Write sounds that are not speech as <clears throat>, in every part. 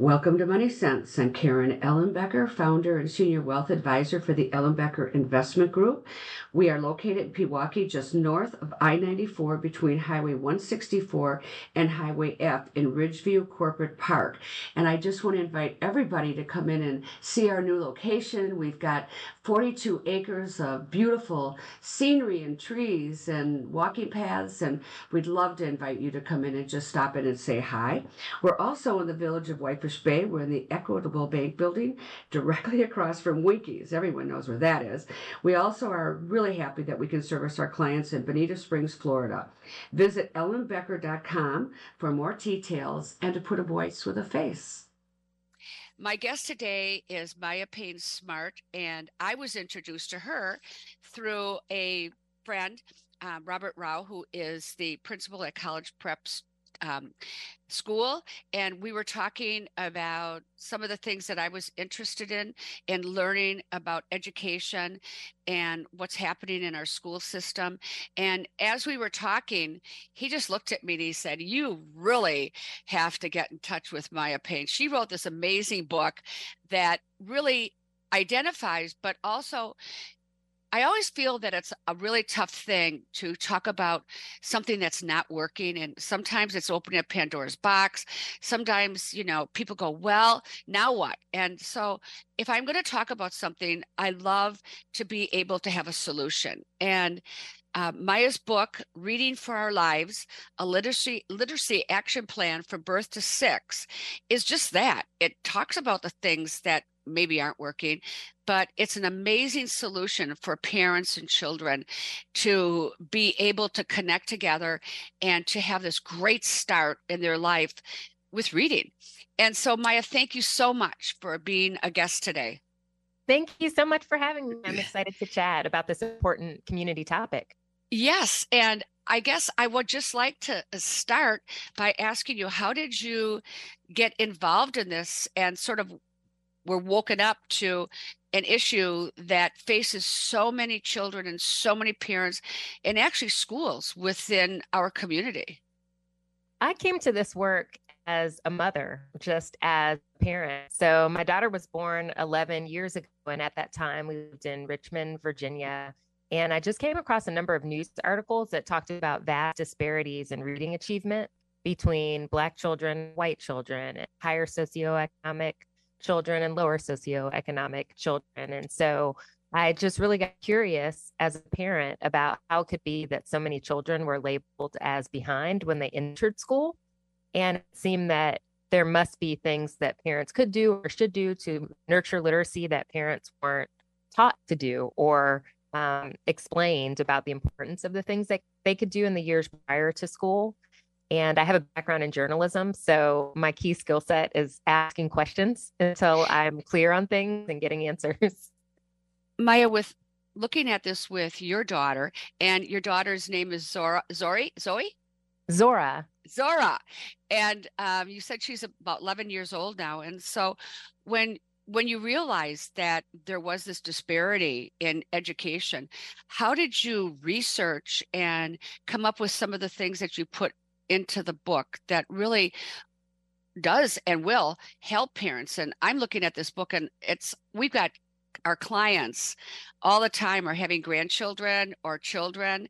Welcome to Money Sense. I'm Karen Ellenbecker, founder and senior wealth advisor for the Ellenbecker Investment Group. We are located in Pewaukee, just north of I 94 between Highway 164 and Highway F in Ridgeview Corporate Park. And I just want to invite everybody to come in and see our new location. We've got 42 acres of beautiful scenery and trees and walking paths, and we'd love to invite you to come in and just stop in and say hi. We're also in the village of White Bay. We're in the Equitable Bank building directly across from Winkies. Everyone knows where that is. We also are really happy that we can service our clients in Bonita Springs, Florida. Visit ellenbecker.com for more details and to put a voice with a face. My guest today is Maya Payne Smart, and I was introduced to her through a friend, um, Robert Rauh, who is the principal at College Preps um, school and we were talking about some of the things that I was interested in in learning about education and what's happening in our school system and as we were talking he just looked at me and he said you really have to get in touch with Maya Payne. She wrote this amazing book that really identifies but also I always feel that it's a really tough thing to talk about something that's not working. And sometimes it's opening up Pandora's box. Sometimes, you know, people go, well, now what? And so if I'm going to talk about something, I love to be able to have a solution. And uh, Maya's book, Reading for Our Lives, a literacy literacy action plan from birth to six, is just that. It talks about the things that maybe aren't working, but it's an amazing solution for parents and children to be able to connect together and to have this great start in their life with reading. And so, Maya, thank you so much for being a guest today. Thank you so much for having me. I'm excited to chat about this important community topic. Yes. And I guess I would just like to uh, start by asking you how did you get involved in this and sort of were woken up to an issue that faces so many children and so many parents and actually schools within our community. I came to this work as a mother, just as a parent. So my daughter was born 11 years ago, and at that time we lived in Richmond, Virginia. And I just came across a number of news articles that talked about vast disparities in reading achievement between Black children, white children, higher socioeconomic children and lower socioeconomic children. And so I just really got curious as a parent about how it could be that so many children were labeled as behind when they entered school. And it seemed that there must be things that parents could do or should do to nurture literacy that parents weren't taught to do or um, explained about the importance of the things that they could do in the years prior to school. And I have a background in journalism. So my key skill set is asking questions until I'm clear on things and getting answers. <laughs> Maya, with looking at this with your daughter, and your daughter's name is Zora, Zori, Zoe? Zora. Zora. And um, you said she's about 11 years old now. And so when when you realized that there was this disparity in education, how did you research and come up with some of the things that you put into the book that really does and will help parents and i'm looking at this book and it's we've got our clients all the time are having grandchildren or children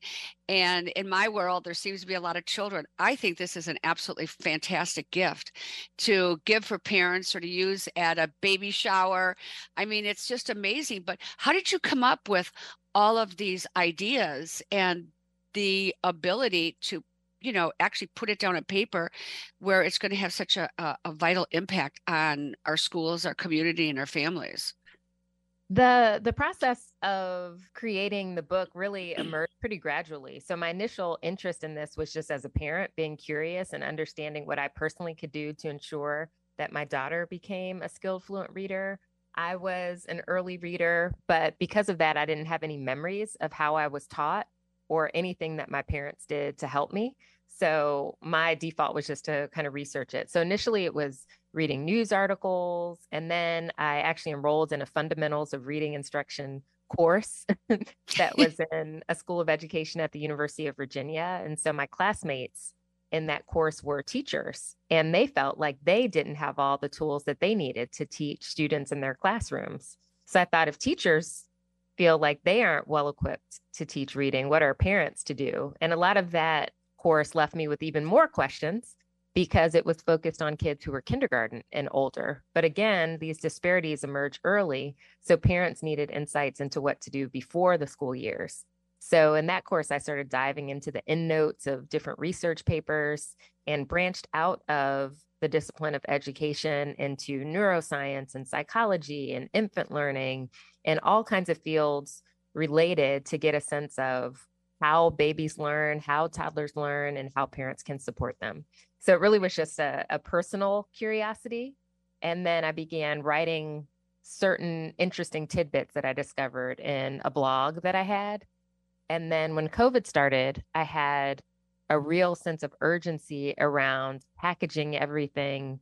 and in my world there seems to be a lot of children. I think this is an absolutely fantastic gift to give for parents or to use at a baby shower. I mean it's just amazing but how did you come up with all of these ideas and the ability to you know actually put it down on paper where it's going to have such a, a, a vital impact on our schools our community and our families. The the process of creating the book really emerged pretty gradually. So my initial interest in this was just as a parent being curious and understanding what i personally could do to ensure that my daughter became a skilled fluent reader. I was an early reader but because of that i didn't have any memories of how i was taught or anything that my parents did to help me so my default was just to kind of research it. So initially it was reading news articles, and then I actually enrolled in a fundamentals of reading instruction course <laughs> that <laughs> was in a school of education at the University of Virginia. And so my classmates in that course were teachers, and they felt like they didn't have all the tools that they needed to teach students in their classrooms. So I thought if teachers feel like they aren't well equipped to teach reading, what are parents to do? And a lot of that course left me with even more questions because it was focused on kids who were kindergarten and older. But again, these disparities emerge early. So parents needed insights into what to do before the school years. So in that course, I started diving into the endnotes of different research papers and branched out of the discipline of education into neuroscience and psychology and infant learning and all kinds of fields related to get a sense of how babies learn, how toddlers learn, and how parents can support them. So it really was just a, a personal curiosity. And then I began writing certain interesting tidbits that I discovered in a blog that I had. And then when COVID started, I had a real sense of urgency around packaging everything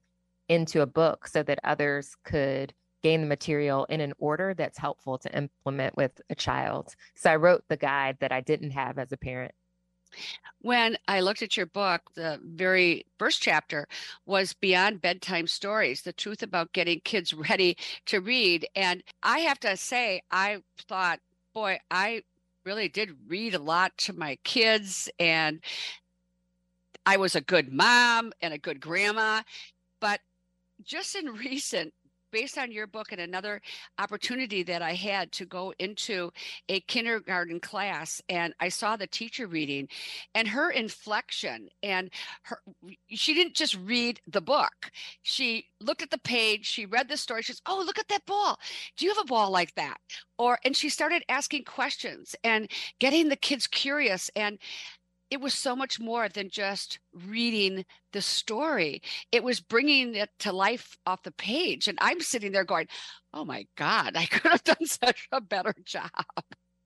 into a book so that others could gain the material in an order that's helpful to implement with a child. So I wrote the guide that I didn't have as a parent. When I looked at your book, the very first chapter was Beyond Bedtime Stories The Truth About Getting Kids <laughs> Ready to Read. And I have to say, I thought, boy, I really did read a lot to my kids and I was a good mom and a good grandma. But just in <laughs> recent based on your book and another opportunity that I had to go into a kindergarten class and I saw the teacher reading and her inflection and her she didn't just read the book. She looked at the page, she read the story, she says, Oh, look at that ball. Do you have a ball like that? Or and she started asking questions and getting the kids curious and it was so much more than just reading the story. It was bringing it to life off the page. And I'm sitting there going, oh my God, I <laughs> could have done such a better job.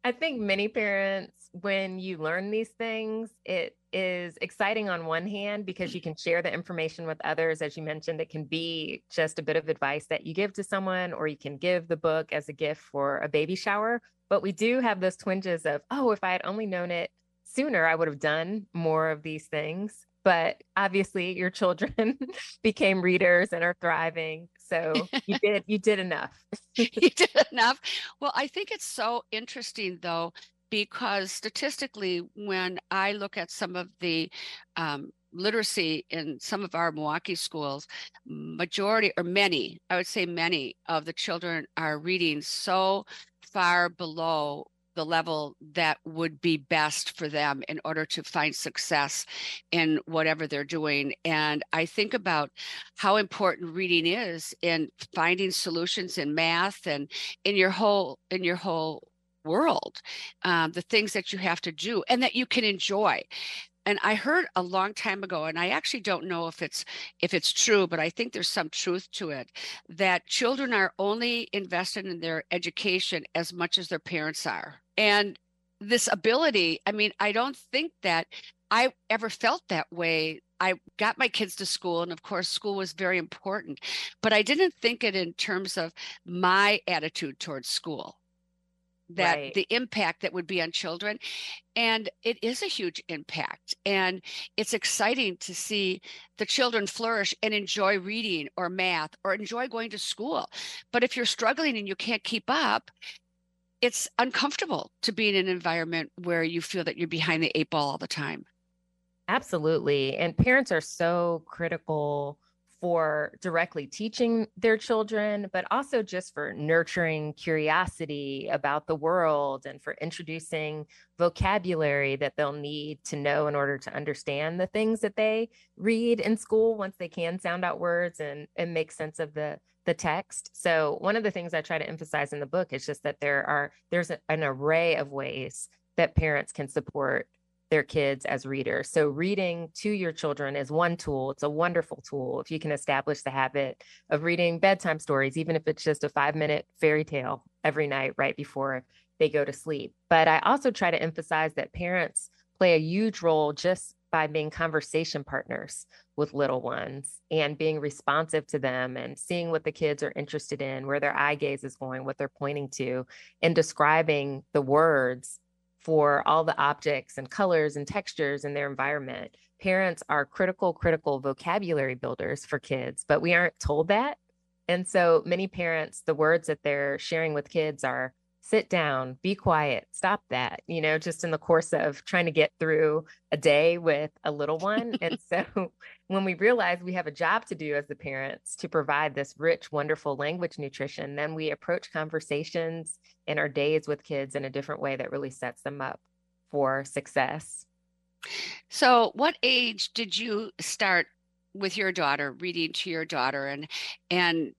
I think many parents, when you learn these things, it is exciting on one hand because you can share the information with others. As you mentioned, it can be just a bit of advice that you give to someone, or you can give the book as a gift for a baby shower. But we do have those twinges of, oh, if I had only known it sooner, I would have done more of these things. But obviously, your children <laughs> became readers and are thriving. So you <laughs> did you did enough. you did <laughs> enough. Well, I think it's so interesting though, because statistically, when I look at some of the um, literacy in some of our Milwaukee schools, majority or many, I would say many of the children are reading so far below the level that would be best for them in order to find success in whatever they're doing. And I think about how important reading is in finding solutions in math and in your whole in your whole world um, the things that you have to do and that you can enjoy and i heard a long time ago and i actually don't know if it's if it's true but i think there's some truth to it that children are only invested in their education as much as their parents are. And this ability i mean i don't think that i ever felt that way. I got my kids to school and of course school was very important but i didn't think it in terms of my attitude towards school that right. the impact that would be on children and it is a huge impact and it's exciting to see the children flourish and enjoy reading or math or enjoy going to school but if you're struggling and you can't keep up it's uncomfortable to be in an environment where you feel that you're behind the eight ball all the time. Absolutely. And parents are so critical for directly teaching their children, but also just for nurturing curiosity about the world and for introducing vocabulary that they'll need to know in order to understand the things that they read in school once they can sound out words and, and make sense of the the text. So one of the things I try to emphasize in the book is just that there are there's an array of ways that parents can support their kids as readers. So reading to your children is one tool. It's a wonderful tool if you can establish the habit of reading bedtime stories even if it's just a 5-minute fairy tale every night right before they go to sleep. But I also try to emphasize that parents play a huge role just by being conversation partners with little ones and being responsive to them and seeing what the kids are interested in, where their eye gaze is going, what they're pointing to, and describing the words for all the objects and colors and textures in their environment parents are critical, critical vocabulary builders for kids, but we aren't told that. And so many parents, the words that they're sharing with kids are sit down, be quiet, stop that, you know, just in the course of trying to get through a day with a little one. and <laughs> so <laughs> when we realize we have a job to do as the parents to provide this rich, wonderful language nutrition, then we approach conversations in our days with kids in a different way that really sets them up for success. So, what age did you start with your daughter reading to your daughter and and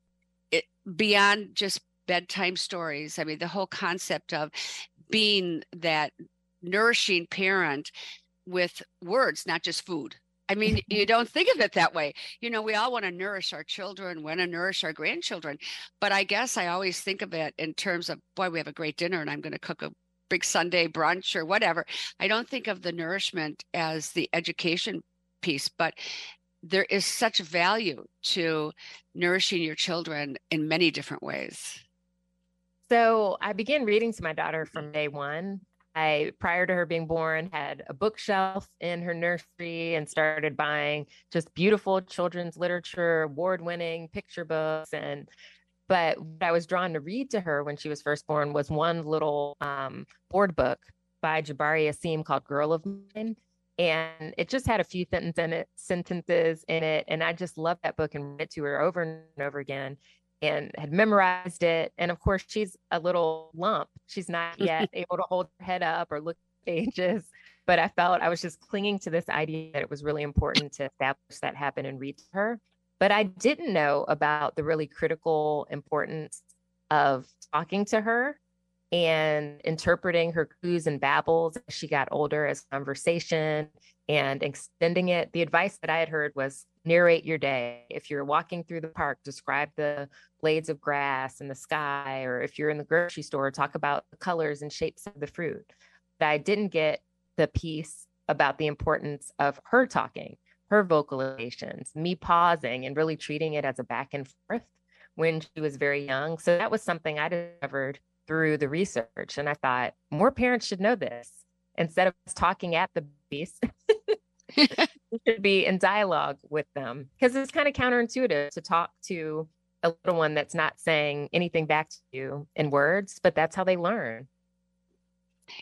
it beyond just bedtime stories. I mean, the whole concept of being that nourishing parent with words, not just food. I mean, you don't think of it that way. You know, we all want to nourish our children, want to nourish our grandchildren. But I guess I always think of it in terms of, boy, we have a great dinner and I'm going to cook a big Sunday brunch or whatever. I don't think of the nourishment as the education piece, but there is such value to nourishing your children in many different ways. So I began reading to my daughter from day one. I, prior to her being born, had a bookshelf in her nursery and started buying just beautiful children's literature, award winning picture books. And, but what I was drawn to read to her when she was first born was one little um, board book by Jabari Asim called Girl of Mine. And it just had a few sentences in it, sentences in it. And I just loved that book and read it to her over and over again and had memorized it. And of course, she's a little lump. She's not <laughs> yet able to hold her head up or look at pages. But I felt I was just clinging to this idea that it was really important to establish that happen and read her. But I didn't know about the really critical importance of talking to her and interpreting her coos and babbles as she got older as conversation and extending it. The advice that I had heard was narrate your day. If you're walking through the park, describe the blades of grass and the sky, or if you're in the grocery store, talk about the colors and shapes of the fruit. But I didn't get the piece about the importance of her talking, her vocalizations, me pausing and really treating it as a back and forth when she was very young. So that was something I discovered through the research. And I thought more parents should know this instead of talking at the base. <laughs> <laughs> should be in dialogue with them because it's kind of counterintuitive to talk to a little one that's not saying anything back to you in words, but that's how they learn.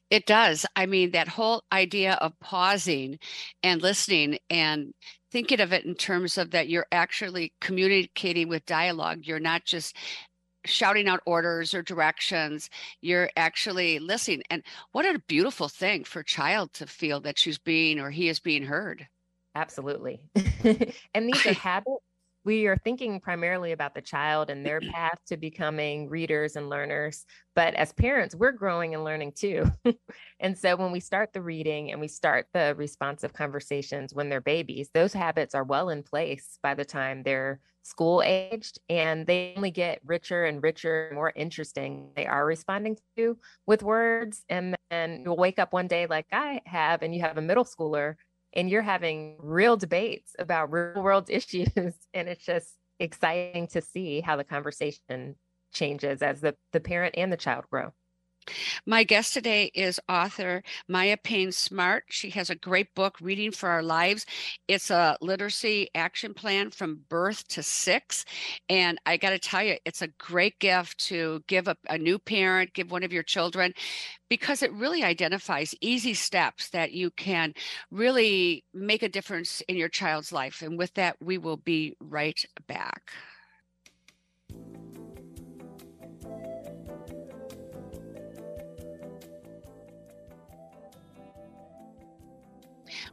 It does. I mean, that whole idea of pausing and listening and thinking of it in terms of that you're actually communicating with dialogue. You're not just shouting out orders or directions you're actually listening and what a beautiful thing for a child to feel that she's being or he is being heard. Absolutely. <laughs> And these are <laughs> habits we are thinking primarily about the child and their <clears throat> path to becoming readers and learners. But as parents, we're growing and learning too. <laughs> and so when we start the reading and we start the responsive conversations when they're babies, those habits are well in place by the time they're school aged and they only get richer and richer, more interesting they are responding to with words. And then you'll wake up one day like I have, and you have a middle schooler and you're having real debates about real world <laughs> issues. and it's just exciting to see how the conversation changes as the, the parent and the child grow. My guest today is author Maya Payne Smart. She has a great book, Reading for Our Lives. It's a literacy action plan from birth to six. And I got to tell you, it's a great gift to give a, a new parent, give one of your children, because it really identifies easy steps that you can really make a difference in your child's life. And with that, we will be right back.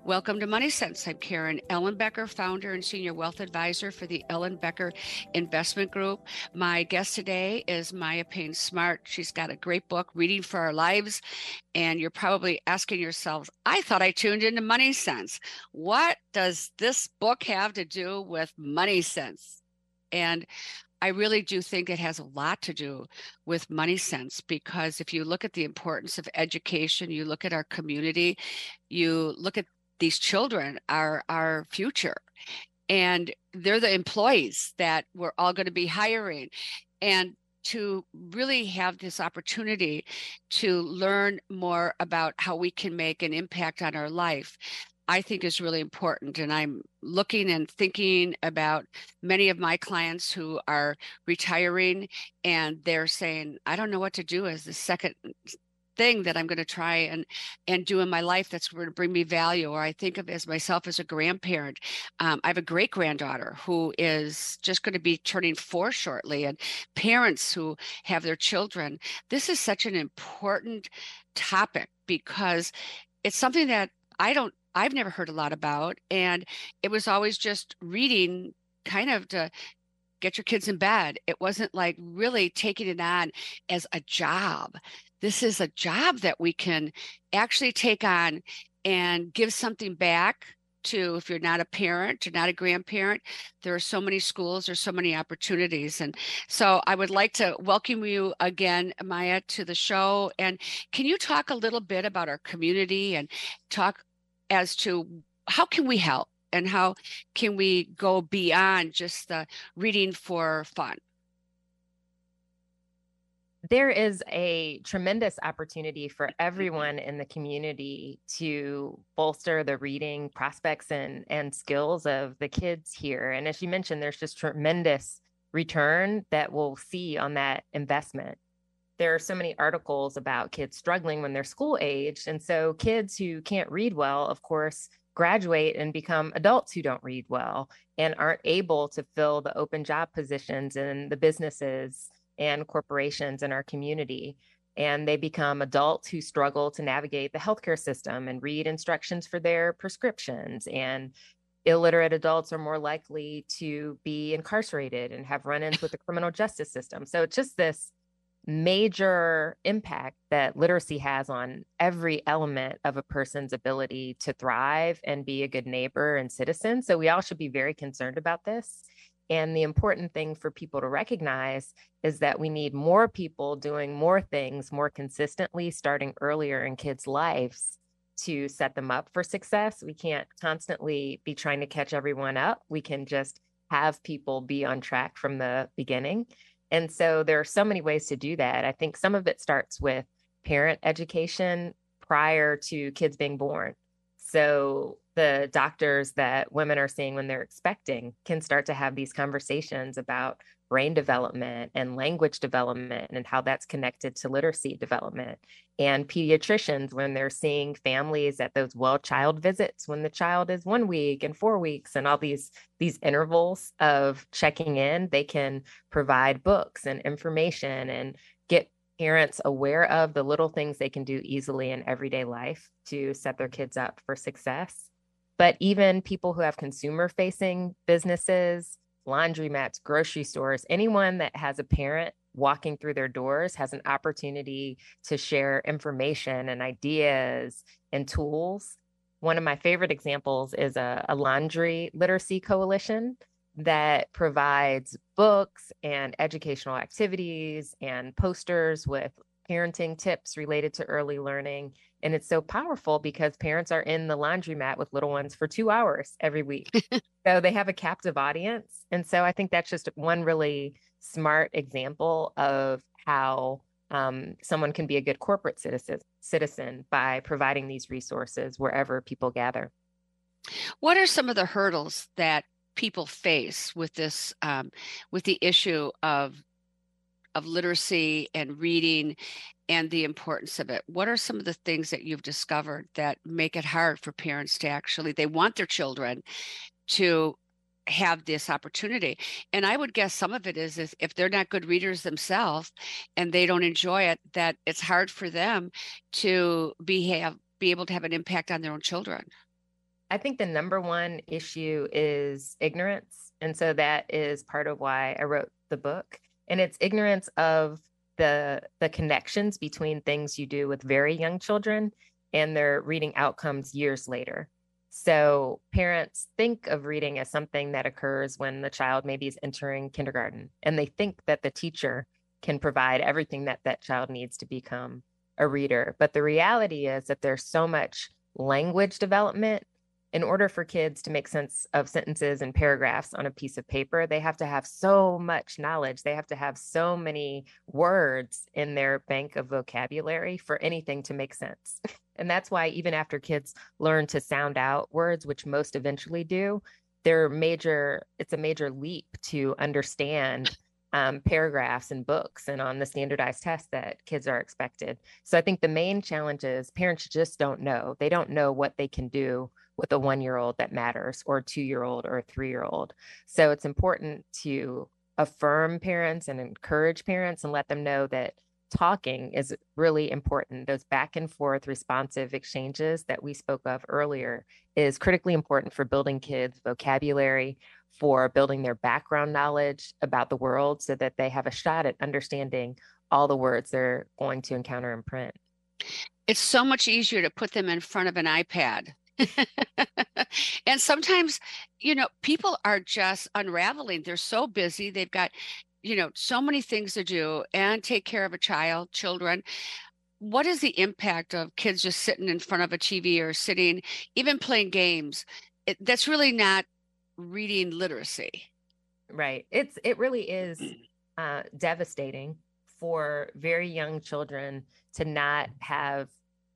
Welcome to Money Sense. I'm Karen Ellenbecker, founder and senior wealth advisor for the Ellenbecker Investment Group. My guest today is Maya Payne Smart. She's got a great book, Reading for Our Lives. And you're probably asking yourselves, I thought I tuned into Money Sense. What does this book have to do with Money Sense? And I really do think it has a lot to do with money sense because if you look at the importance of education, you look at our community, you look at these children are our future and they're the employees that we're all going to be hiring and to really have this opportunity to learn more about how we can make an impact on our life I think is really important. And I'm looking and thinking about many of my clients who are retiring and they're saying, I don't know what to do as the second thing that I'm going to try and and do in my life that's going to bring me value. Or I think of as myself as a grandparent. Um, I have a great granddaughter who is just going to be turning four shortly, and parents who have their children. This is such an important topic because it's something that I don't. I've never heard a lot about, and it was always just reading kind of to get your kids in bed. It wasn't like really taking it on as a job this is a job that we can actually take on and give something back to if you're not a parent or not a grandparent there are so many schools there's so many opportunities. And so i would like to welcome you again maya to the show. And can you talk a little bit about our community and talk as to how can we help and how can we go beyond just the reading for fun there is a tremendous opportunity for mm-hmm. everyone in the community to bolster the reading prospects and, and skills of the kids here. And as you mentioned, there's just tremendous return that we'll see on that investment. There are so many articles about kids struggling when they're school aged. And so kids who can't read well, of course, graduate and become adults who don't read well and aren't able to fill the open job positions in the businesses and corporations in our community. And they become adults who struggle to navigate the healthcare system and read instructions for their prescriptions. And illiterate adults are more likely to be incarcerated and have run ins with the criminal justice system. So it's just this major impact that literacy has on every element of a person's ability to thrive and be a good neighbor and citizen. So we all should be very concerned about this. And the important thing for people to recognize is that we need more people doing more things more consistently, starting earlier in kids' lives to set them up for success. We can't constantly be trying to catch everyone up. We can just have people be on track from the beginning. And so there are so many ways to do that. I think some of it starts with parent education prior to kids being born. So the doctors that women are seeing when they're expecting can start to have these conversations about brain development and language development and how that's connected to literacy development. And pediatricians when they're seeing families at those well child visits when the child is one week and four weeks and all these these intervals of checking in they can provide books and information and get parents aware of the little things they can do easily in everyday life to set their kids up for success but even people who have consumer facing businesses, laundromats, grocery stores, anyone that has a parent walking through their doors has an opportunity to share information and ideas and tools. One of my favorite examples is a, a laundry literacy coalition that provides books and educational activities and posters with parenting tips related to early learning. And it's so powerful because parents are in the laundromat with little ones for two hours every week. <laughs> so they have a captive audience. And so I think that's just one really smart example of how um, someone can be a good corporate citizen, citizen by providing these resources wherever people gather. What are some of the hurdles that people face with this, um, with the issue of of literacy and reading and the importance of it. What are some of the things that you've discovered that make it hard for parents to actually they want their children to have this opportunity? And i would guess some of it is, is if they're not good readers themselves and they don't enjoy it that it's hard for them to be have be able to have an impact on their own children. I think the number one issue is ignorance. And so that is part of why i wrote the book and it's ignorance of the the connections between things you do with very young children and their reading outcomes years later. So parents think of reading as something that occurs when the child maybe is entering kindergarten and they think that the teacher can provide everything that that child needs to become a reader. But the reality is that there's so much language development in order for kids to make sense of sentences and paragraphs on a piece of paper, they have to have so much knowledge. They have to have so many words in their bank of vocabulary for anything to make sense. <laughs> And that's why even after kids learn to sound out words, which most eventually do, they're major, it's a major leap to understand um, paragraphs and books and on the standardized tests that kids are expected. So I think the main challenge is parents just don't know. They don't know what they can do with a one year old that matters, or a two year old, or a three year old. So it's important to affirm parents and encourage parents and let them know that talking is really important. Those back and forth responsive exchanges that we spoke of earlier is critically important for building kids' vocabulary, for building their background knowledge about the world so that they have a shot at understanding all the words they're going to encounter in print. It's so much easier to put them in front of an iPad. <laughs> and sometimes, you know, people are just unraveling. They're so busy. They've got you know so many things to do and take care of a child children what is the impact of kids just sitting in front of a tv or sitting even playing games it, that's really not reading literacy right it's it really is <clears throat> uh, devastating for very young children to not have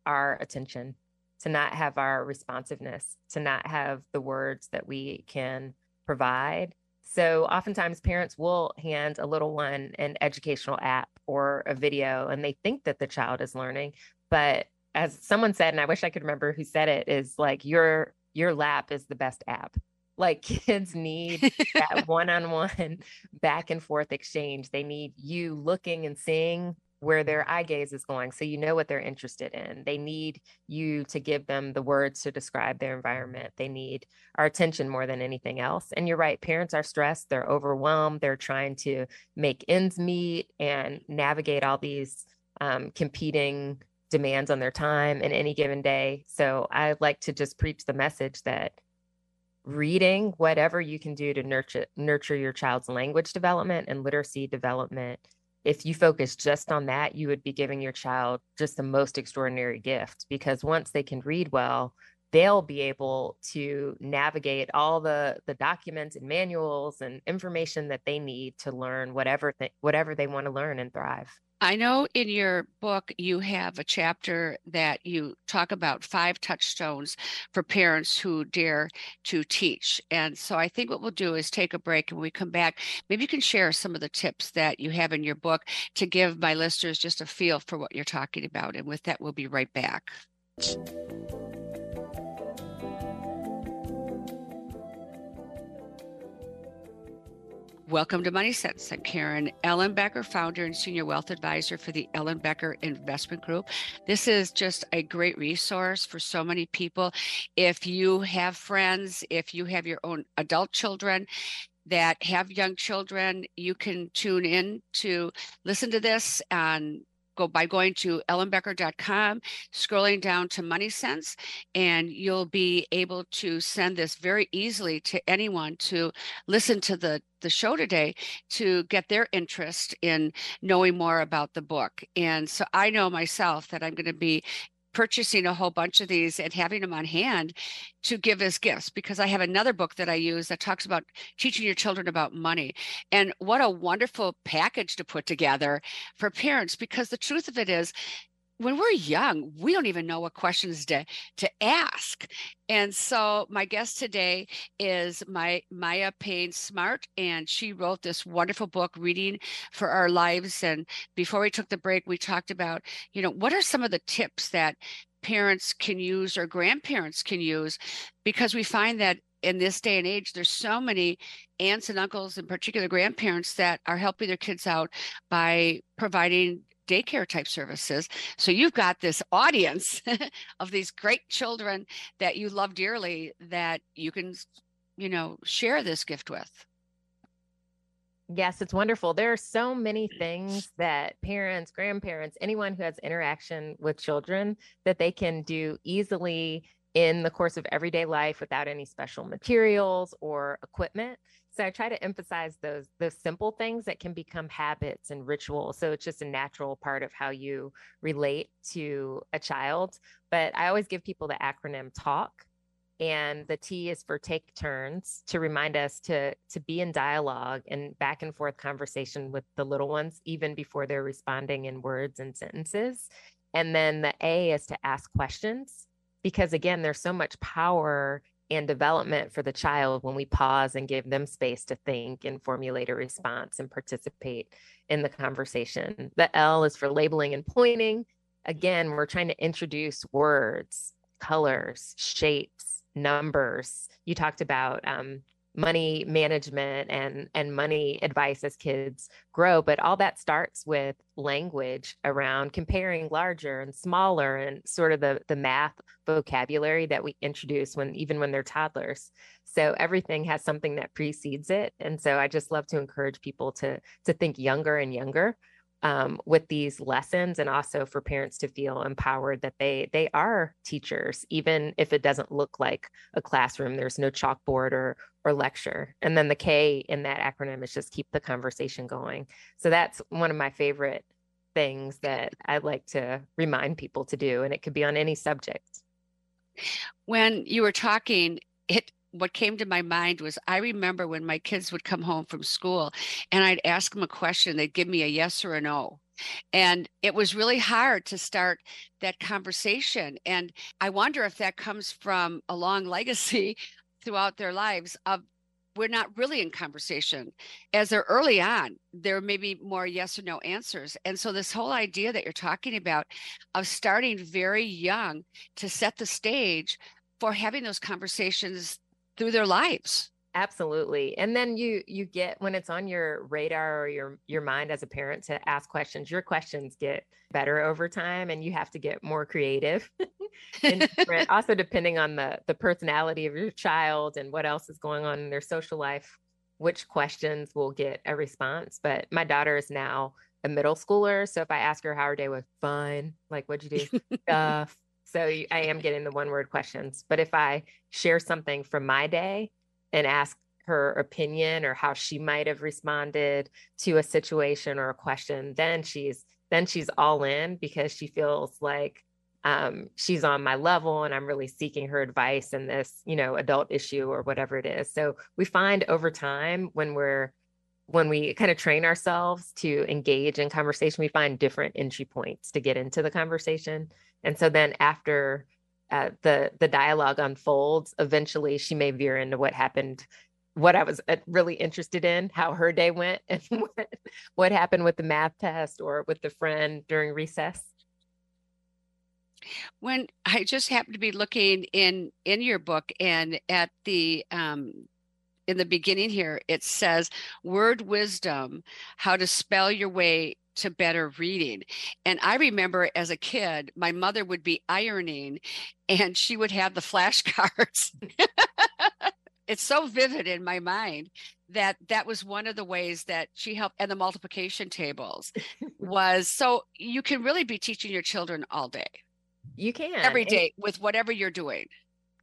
our attention to not have our responsiveness to not have the words that we can provide so oftentimes parents will hand a little one an educational app or a video and they think that the child is learning. But as someone said, and I wish I could remember who said it, is like your your lap is the best app. Like <laughs> kids need that <laughs> one-on-one back and forth exchange. They need you looking and seeing where their eye gaze is going so you know what they're interested in. They need you to give them the words to describe their environment. They need our attention more than anything else. And you're right parents are stressed they're overwhelmed they're trying to make ends meet and navigate all these um, competing demands on their time in any given day. So i like to just preach the message that reading whatever you can do to nurture nurture your child's language development and literacy development if you focus just on that, you would be giving your child just the most extraordinary gift because once they can read well, they'll be able to navigate all the the documents and manuals and information that they need to learn whatever th- whatever they want to learn and thrive. I know in your book you have a chapter that you talk about five touchstones for parents who dare to teach. And so I think what we'll do is take a break and we come back, maybe you can share some of the tips that you have in your book to give my listeners just a feel for what you're talking about. And with that, we'll be right back. Welcome to Money Sense. I'm Karen Ellenbecker, founder and senior wealth advisor for the Ellenbecker Investment Group. This is just a great resource for so many people. If you have friends, if you have your own adult children, that have young children, you can tune in to listen to this and go by going to ellenbecker.com, scrolling down to Money Sense, and you'll be able to send this very easily to anyone to listen to the the show today to get their interest in knowing more about the book. And so I know myself that I'm going to be purchasing a whole bunch of these and having them on hand to give as gifts because I have another book that I use that talks about teaching your children about money. And what a wonderful package to put together for parents because the truth of it is when we're young, we don't even know what questions to, to ask. And so my guest today is my Maya Payne Smart, and she wrote this wonderful book, Reading for Our Lives. And before we took the break, we talked about, you know, what are some of the tips that parents can use or grandparents can use because we find that in this day and age there's so many aunts and uncles in particular grandparents that are helping their kids out by providing daycare type services. So you've got this audience <laughs> of these great children that you love dearly that you can, you know, share this gift with. Yes, it's wonderful. There are so many mm. things that parents, grandparents, anyone who has interaction with children that they can do easily in the course of everyday life without any special materials or equipment. So I try to emphasize those those simple things that can become habits and rituals. So it's just a natural part of how you relate to a child. But I always give people the acronym TALK. And the T is for take turns to remind us to to be in dialogue and back and forth conversation with the little ones, even before they're responding in words and sentences. And then the A is to ask questions because, again, there's so much power and development for the child when we pause and give them space to think and formulate a response and participate in the conversation. The L is for labeling and pointing. Again, we're trying to introduce words, colors, shapes, numbers. You talked about um, money management and and money advice as kids grow but all that starts with language around comparing larger and smaller and sort of the the math vocabulary that we introduce when even when they're toddlers. So everything has something that precedes it. And so i just love to encourage people to to think younger and younger um, with these lessons and also for parents to feel empowered that they they are teachers even if it doesn't look like a classroom there's no chalkboard or or lecture. And then the k in that acronym is just keep the conversation going. So that's one of my favorite things that i like to remind people to do and it could be on any subject. When you were talking it what came to my mind was I remember when my kids would come home from school and I'd ask them a question, they'd give me a yes or a no. And it was really hard to start that conversation. And I wonder if that comes from a long legacy <laughs> throughout their lives of we're not really in conversation as they're early on there may be more yes or no answers and so this whole idea that you're talking about of starting very young to set the stage for having those conversations through their lives. Absolutely. And then you you get when it's on your radar or your your mind as a parent to ask questions your questions get better over time and you have to get more creative <laughs> and <laughs> also depending on the the personality of your child and what else is going on in their social life which questions will get a response. But my daughter is now a middle schooler. So if i ask her how her day was fine like what'd you do? <laughs> Stuff so I am getting the one word questions. But if I share something from my day and ask her opinion or how she might have responded to a situation or a question, then she's then she's all in because she feels like um, she's on my level and I'm really seeking her advice in this, you know, adult issue or whatever it is. So we find over time when we're when we kind of train ourselves to engage in conversation, we find different entry points to get into the conversation. And so then after uh, the the dialogue unfolds, eventually she may veer into what happened, what I was uh, really interested in, how her day went, <laughs> and what, what happened with the math test or with the friend during recess. When I just happened to be looking in in your book and at the um, in the beginning here, it says word wisdom, how to spell your way to better reading. And I remember as a kid, my mother would be ironing and she would have the <laughs> flashcards. it's so vivid in my mind that that was one of the ways that she helped and the multiplication tables <laughs> was so you can really be teaching your children all day you can every day with whatever you're doing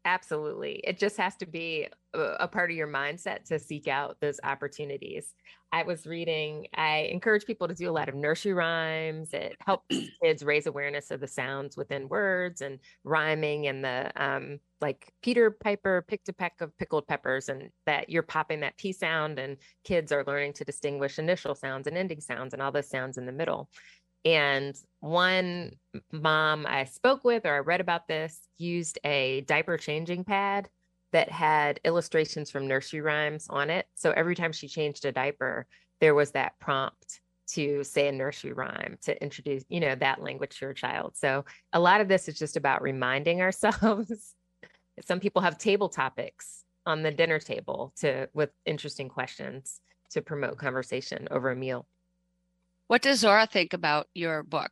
Absolutely. It just has to be a, part of your mindset to seek out those opportunities. I was reading, I encourage people to do a lot of nursery rhymes. It helps <clears throat> kids raise awareness of the sounds within words and rhyming and the um, like Peter Piper picked a peck of pickled peppers and that you're popping that P sound and kids are learning to distinguish initial sounds and ending sounds and all those sounds in the middle. And one mom I spoke with or I read about this used a diaper changing pad that had illustrations from nursery rhymes on it. So every time she changed a diaper, there was that prompt to say a nursery rhyme to introduce, you know, that language to your child. So a lot of this is just about reminding <laughs> ourselves. Some people have table topics on the dinner table to with interesting questions to promote conversation over a meal. What does Zora think about your book?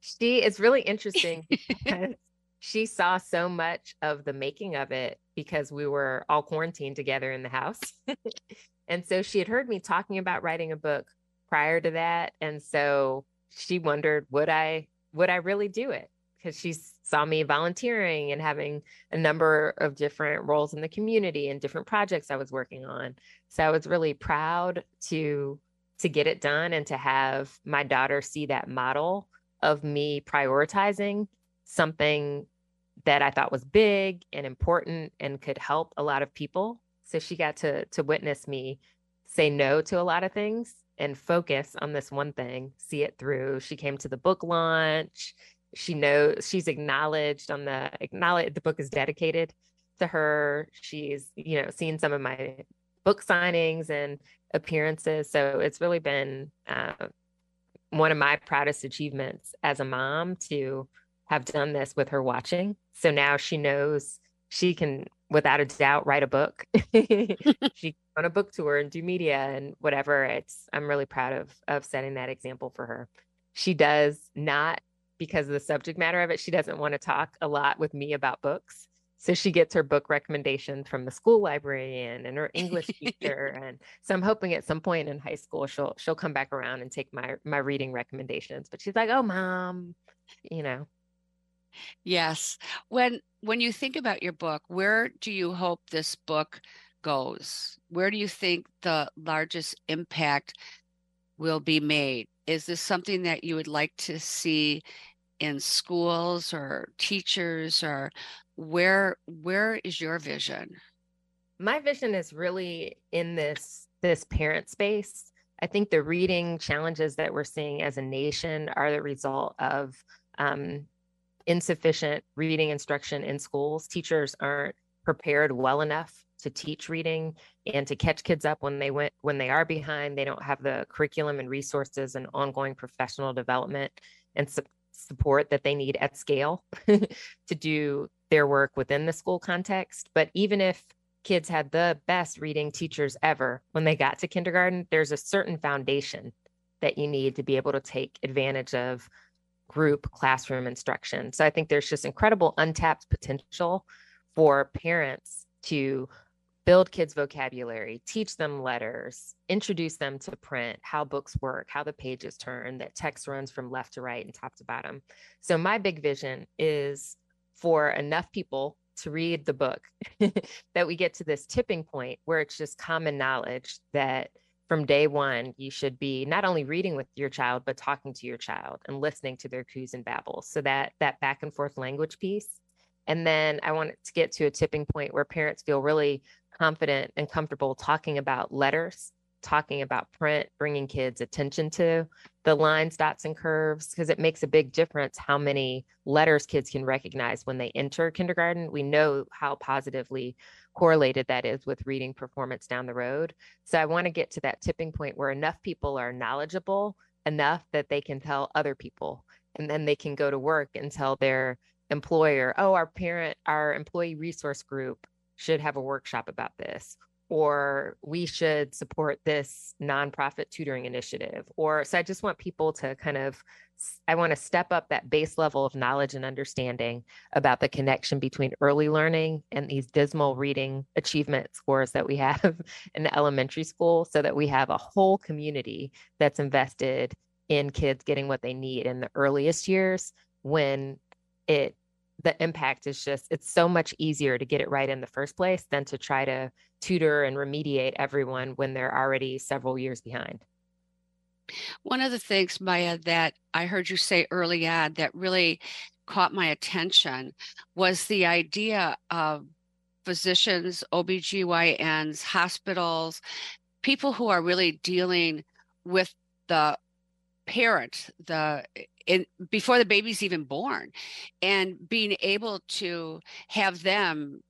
She is really interesting <laughs> she saw so much of the making of it because we were all quarantined together in the house. <laughs> and so she had heard me talking about writing a book prior to that. And so she wondered, would I would I really do it? Because she saw me volunteering and having a number of different roles in the community and different projects I was working on. So I was really proud to to get it done and to have my daughter see that model of me prioritizing something that I thought was big and important and could help a lot of people. So she got to to witness me say no to a lot of things and focus on this one thing, see it through. She came to the book launch. She knows she's acknowledged on the acknowledge the book is dedicated to her. She's, you know, seen some of my book signings and appearances. So it's really been uh, one of my proudest achievements as a mom to have done this with her watching. So now she knows she can, without a doubt, write a book. <laughs> she can on a book tour and do media and whatever. It's I'm really proud of of setting that example for her. She does not because of the subject matter of it. She doesn't want to talk a lot with me about books. So she gets her book recommendations from the school librarian and her English <laughs> teacher. and so I'm hoping at some point in high school she'll she'll come back around and take my my reading recommendations. But she's like, oh mom, you know. Yes. When when you think about your book, where do you hope this book goes? Where do you think the largest impact will be made? Is this something that you would like to see in schools or teachers or where where is your vision? My vision is really in this this parent space. I think the reading challenges that we're seeing as a nation are the result of um, insufficient reading instruction in schools. Teachers aren't prepared well enough to teach reading and to catch kids up when they went when they are behind. They don't have the curriculum and resources and ongoing professional development and su- support that they need at scale <laughs> to do their work within the school context. But even if kids had the best reading teachers ever when they got to kindergarten, there's a certain foundation that you need to be able to take advantage of group classroom instruction. So I think there's just incredible untapped potential for parents to build kids vocabulary teach them letters introduce them to print how books work how the pages turn that text runs from left to right and top to bottom so my big vision is for enough people to read the book <laughs> that we get to this tipping point where it's just common knowledge that from day one you should be not only reading with your child but talking to your child and listening to their coos and babbles. So that that back and forth language piece. And then i want to get to a tipping point where parents feel really confident and comfortable talking about letters talking about print, bringing kids attention to the lines, dots, and curves, because it makes a big difference how many letters kids can recognize when they enter kindergarten. We know how positively correlated that is with reading performance down the road. So I want to get to that tipping point where enough people are knowledgeable enough that they can tell other people, and then they can go to work and tell their employer, oh, our parent, our employee resource group should have a workshop about this or we should support this nonprofit tutoring initiative or so i just want people to kind of i want to step up that base level of knowledge and understanding about the connection between early learning and these dismal reading achievement scores that we <laughs> have in elementary school so that we have a whole community that's invested in kids getting what they need in the earliest years when it the impact is just it's so much easier to get it right in the first place than to try to tutor and remediate everyone when they're already several years behind. One of the things maya that i heard you say early on that really caught my attention was the idea of physicians obgyns hospitals people who are really dealing with the parent the in before the baby's even born and being able to have them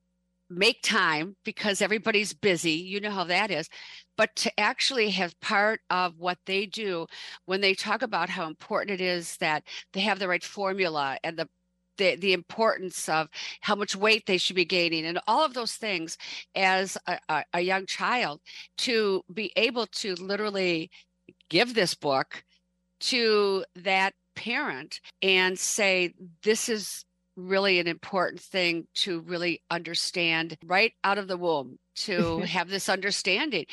make time because everybody's busy you know how that is but to actually have part of what they do when they talk about how important it is that they have the right formula and the the, the importance of how much weight they should be gaining and all of those things as a, a, a young child to be able to literally give this book to that parent and say, this is really an important thing to really understand right out of the womb to <laughs> have this understanding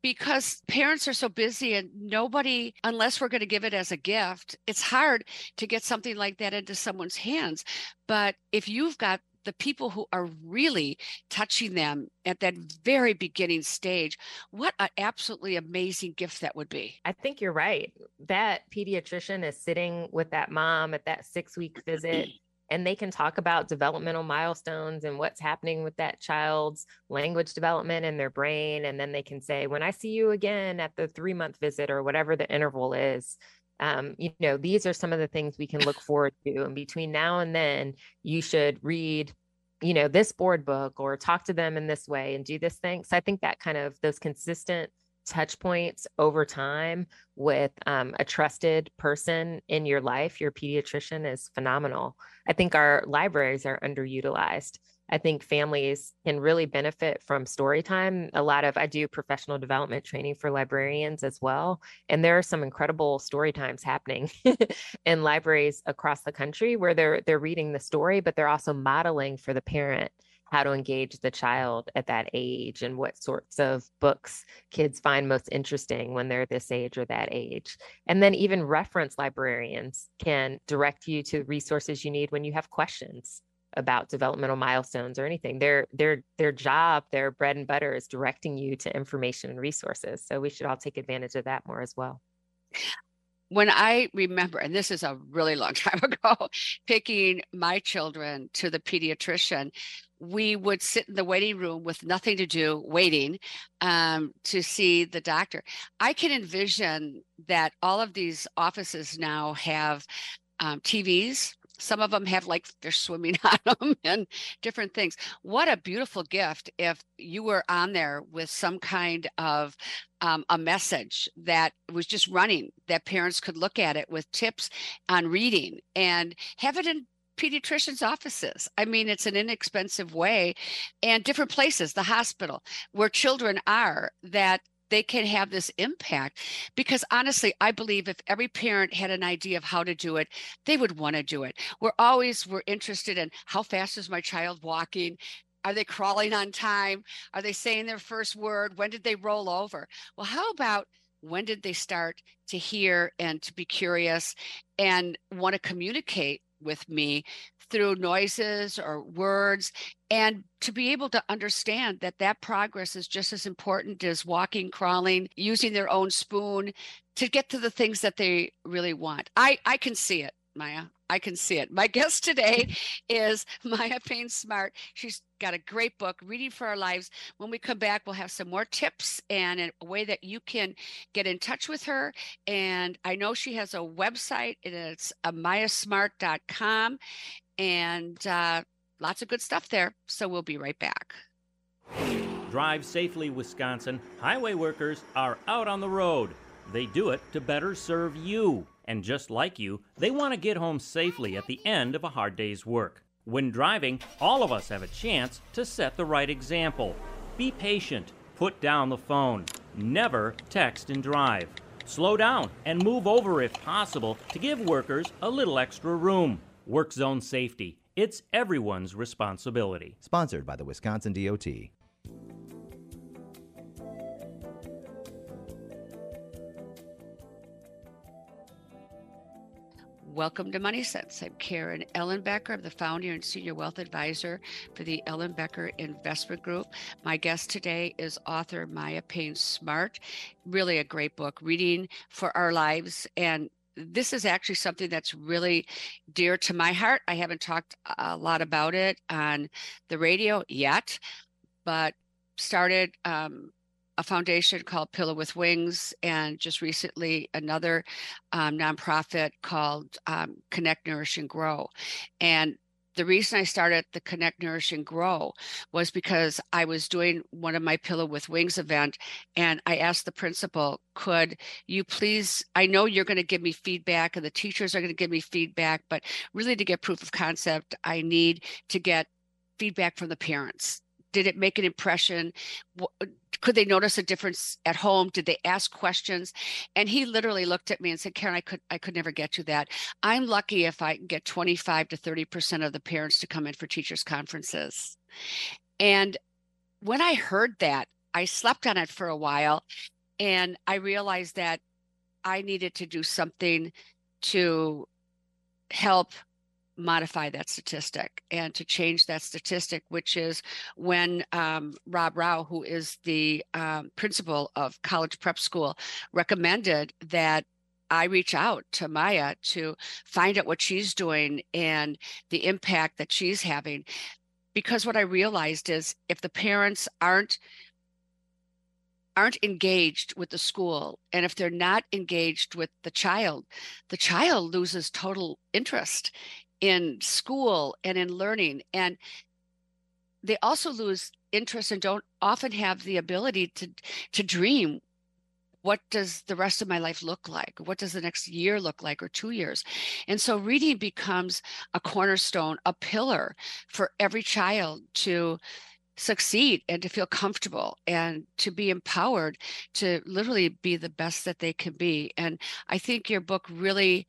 because parents are so busy and nobody unless we're going to give it as a gift it's hard to get something like that into someone's hands but if you've got the people who are really touching them at that very beginning stage, what an absolutely amazing gift that would be. I think you're right. That pediatrician is sitting with that mom at that six week visit and they can talk about developmental milestones and what's happening with that child's language development and their brain. And then they can say, when I see you again at the three month visit or whatever the interval is, um, you know, these are some of the things we can look forward to. And between now and then, you should read, you know, this board book or talk to them in this way and do this thing. So I think that kind of those consistent touch points over time with um, a trusted person in your life, your pediatrician is phenomenal. I think our libraries are underutilized. I think families can really benefit from story time. A lot of I do professional development training for librarians as well, and there are some incredible story times happening <laughs> in libraries across the country where they're they're reading the story, but they're also modeling for the parent how to engage the child at that age and what sorts of books kids find most interesting when they're this age or that age. And then even reference librarians can direct you to resources you need when you have questions about developmental milestones or anything. Their their their job, their bread and butter is directing you to information and resources. So we should all take advantage of that more as well when I remember, and this is a really long <laughs> time ago, picking my children to the pediatrician, we would sit in the waiting room with nothing to do, waiting um, to see the doctor. I can envision that all of these offices now have um, TVs. Some of them have like they're swimming <laughs> on them and different things. What a beautiful gift if you were on there with some kind of um, a message that was just running that parents could look at it with tips on reading and have it in pediatricians' offices. I mean, it's an inexpensive way, and different places, the hospital, where children are, that they can have this impact. Because honestly, I believe if every parent had an idea of how to do it, they would want to do it. We're always we're interested in how fast is my child walking? Are they crawling on time? Are they saying their first word? When did they roll over? Well, how about when did they start to hear and to be curious and want to communicate with me through noises or words and to be able to understand that that progress is just as important as walking crawling using their own spoon to get to the things that they really want. I i can see it maya I can see it. My <laughs> guest today is Maya Payne Smart. She's got a great book, Reading for Our Lives. When we come back, we'll have some more tips and a way that you can get in touch with her. And I know she has a website, and it's mayasmart.com, and uh, lots of good stuff there. So we'll be right back. Drive safely, Wisconsin. Highway workers are out on the road. They do it to better serve you. And just like you, they want to get home safely at the end of a hard day's work. When driving, all of us have a chance to set the right example. Be patient, put down the phone, never text and drive. Slow down and move over if possible to give workers a little extra room. Work zone safety. It's everyone's responsibility. Sponsored by the Wisconsin DOT. Welcome to Money Sense. I'm Karen Ellenbecker. I'm the founder and senior wealth advisor for the Ellenbecker Investment Group. My guest today is author Maya Payne Smart. Really a great book, Reading for Our Lives. And this is actually something that's really dear to my heart. I haven't talked a lot about it on the radio yet, but started um, a foundation called Pillow with Wings, and just recently another um, nonprofit called um, Connect, Nourish, and Grow. And the reason I started the Connect, Nourish, and Grow was because I was doing one of my Pillow with Wings event, and I asked the principal, "Could you please? I know you're going to give me feedback, and the teachers are going to give me feedback, but really to get proof of concept, I need to get feedback from the parents did it make an impression? Uh, could they notice a difference at home? Did they ask questions? And he literally looked at me and said karen i could i could never get to that. I'm lucky if i can get 25 to 30 percent of the parents to come in for teachers conferences. And when i heard that i slept on it for a while and i realized that i needed to do something to help modify that statistic and to change that statistic, which is when um, Rob Rauh, who is the um, principal of College Prep School, recommended that I reach out to Maya to find out what she's doing and the impact that she's having. Because what I realized is if the parents aren't aren't engaged with the school and if they're not engaged with the child the child loses total interest in school and in learning and they also lose interest and don't often have the ability to to dream what does the rest of my life look like? What does the next year look like or two years? And so reading becomes a cornerstone a pillar for every child to succeed and to feel comfortable and to be empowered to literally be the best that they can be. And i think your book really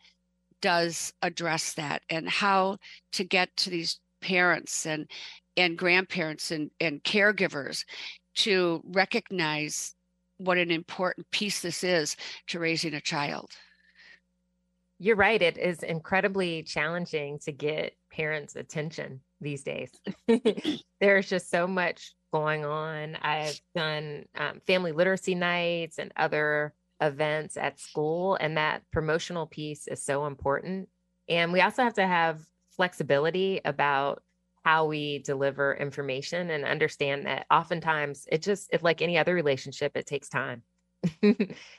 does address that and how to get to these parents and and grandparents and, and caregivers to recognize what an important piece this is to raising a child. You're right. It is incredibly challenging to get parents' attention these days. <laughs> There's just so much going on. I've done um, family literacy nights and other events at school, and that promotional piece is so important. And we also have to have flexibility about how we deliver information and understand that oftentimes it just it's like any other relationship it takes time <laughs>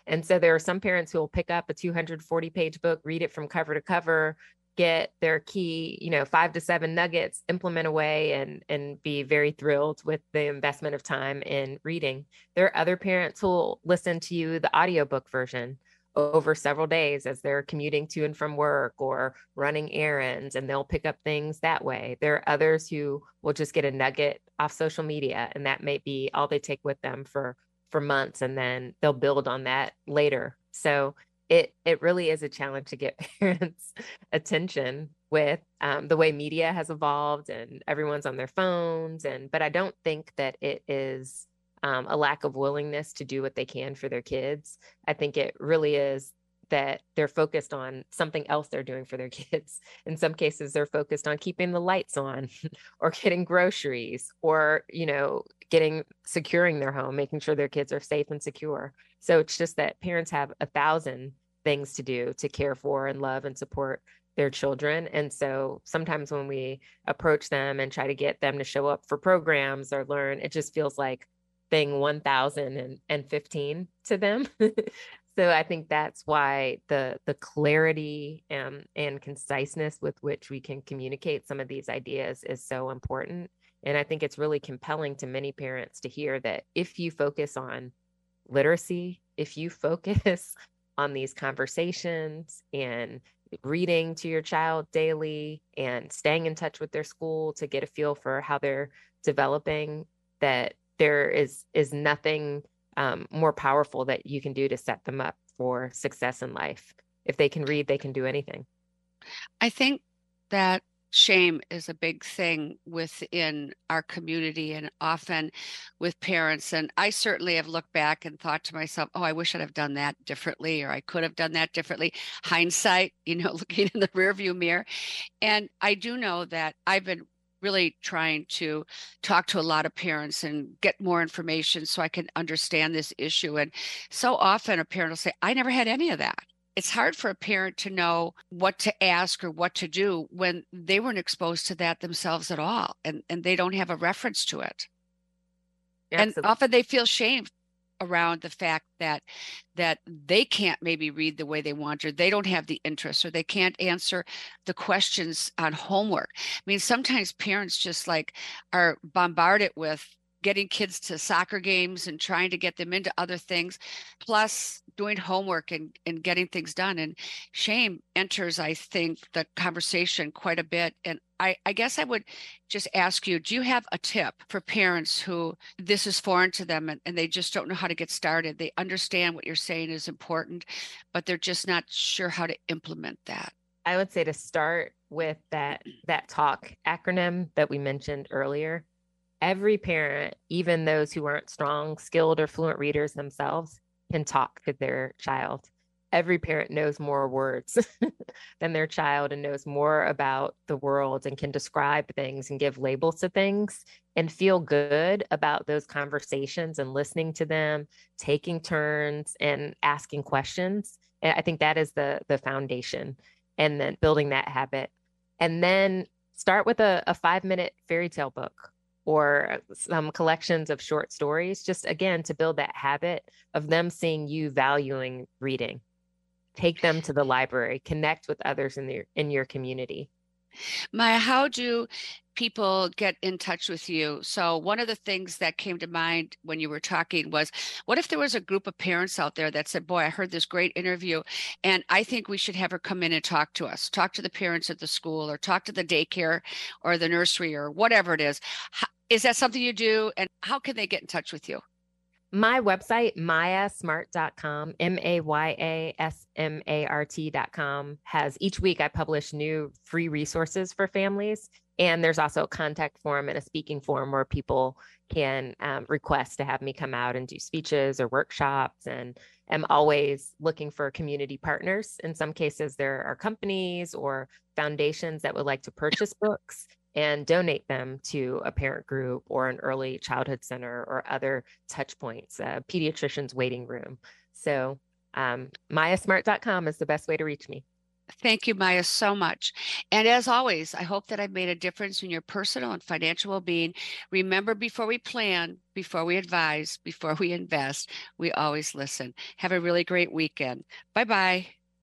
and so there are some parents who will pick up a 240 page book read it from cover to cover get their key you know five to seven nuggets implement away and and be very thrilled with the investment of time in reading there are other parents who will listen to you the audiobook version over several days as they're commuting to and from work or running errands and they'll pick up things that way. There are others who will just get a nugget off social media and that may be all they take with them for for months and then they'll build on that later. So it it really is a challenge to get <laughs> parents attention with um, the way media has evolved and everyone's on their phones and but I don't think that it is um, a lack of willingness to do what they can for their kids. I think it really is that they're focused on something else they're doing for their <laughs> kids. In some cases, they're focused on keeping the lights on <laughs> or getting groceries or, you know, getting securing their home, making sure their kids are safe and secure. So it's just that parents have a thousand things to do to care for and love and support their children. And so sometimes when we approach them and try to get them to show up for programs or learn, it just feels like thing 1015 to them <laughs> so i think that's why the the clarity and and conciseness with which we can communicate some of these ideas is so important and i think it's really compelling to many parents to hear that if you focus on literacy if you focus on these conversations and reading to your child daily and staying in touch with their school to get a feel for how they're developing that there is is nothing um, more powerful that you can do to set them up for success in life. If they can read, they can do anything. I think that shame is a big thing within our community and often with parents and i certainly have looked back and thought to myself oh i wish i'd have done that differently or i could have done that differently hindsight you know <laughs> looking in the rearview mirror and i do know that i've been really trying to talk to a lot of parents and get more information so I can understand this issue. And so often a parent will say, I never had any of that. It's hard for a parent to know what to ask or what to do when they weren't exposed to that themselves at all and, and they don't have a reference to it. Absolutely. And often they feel shame around the fact that that they can't maybe read the way they want or they don't have the interest or they can't answer the questions on homework i mean sometimes parents just like are bombarded with getting kids to soccer games and trying to get them into other things plus doing homework and, and getting things done and shame enters i think the conversation quite a bit and I, I guess I would just ask you do you have a tip for parents who this is foreign to them and, and they just don't know how to get started? They understand what you're saying is important, but they're just not sure how to implement that. I would say to start with that that talk acronym that we mentioned earlier. Every parent, even those who aren't strong, skilled, or fluent readers themselves, can talk to their child. Every parent knows more words <laughs> than their child and knows more about the world and can describe things and give labels to things and feel good about those conversations and listening to them, taking turns and asking questions. I think that is the the foundation, and then building that habit, and then start with a, a five minute fairy tale book or some collections of short stories, just again to build that habit of them seeing you valuing reading. Take them to the library, connect with others in your in your community. Maya, how do people get in touch with you? So, one of the things that came to mind when you were talking was what if there was a group of parents out there that said, Boy, I heard this great interview, and I think we should have her come in and talk to us, talk to the parents at the school, or talk to the daycare or the nursery, or whatever it is. Is that something you do? And how can they get in touch with you? My website, mayasmart.com, M A Y A S M A R T.com, has each week I publish new free resources for families. And there's also a contact form and a speaking form where people can um, request to have me come out and do speeches or workshops. And I'm always looking for community partners. In some cases, there are companies or foundations that would like to purchase books and donate them to a parent group or an early childhood center or other touch points, a pediatrician's waiting room. So um, mayasmart.com is the best way to reach me. Thank you, Maya, so much. And as always, I hope that I've made a difference in your personal and financial well being. Remember, before we plan, before we advise, before we invest, we always listen. Have a really great weekend. Bye bye.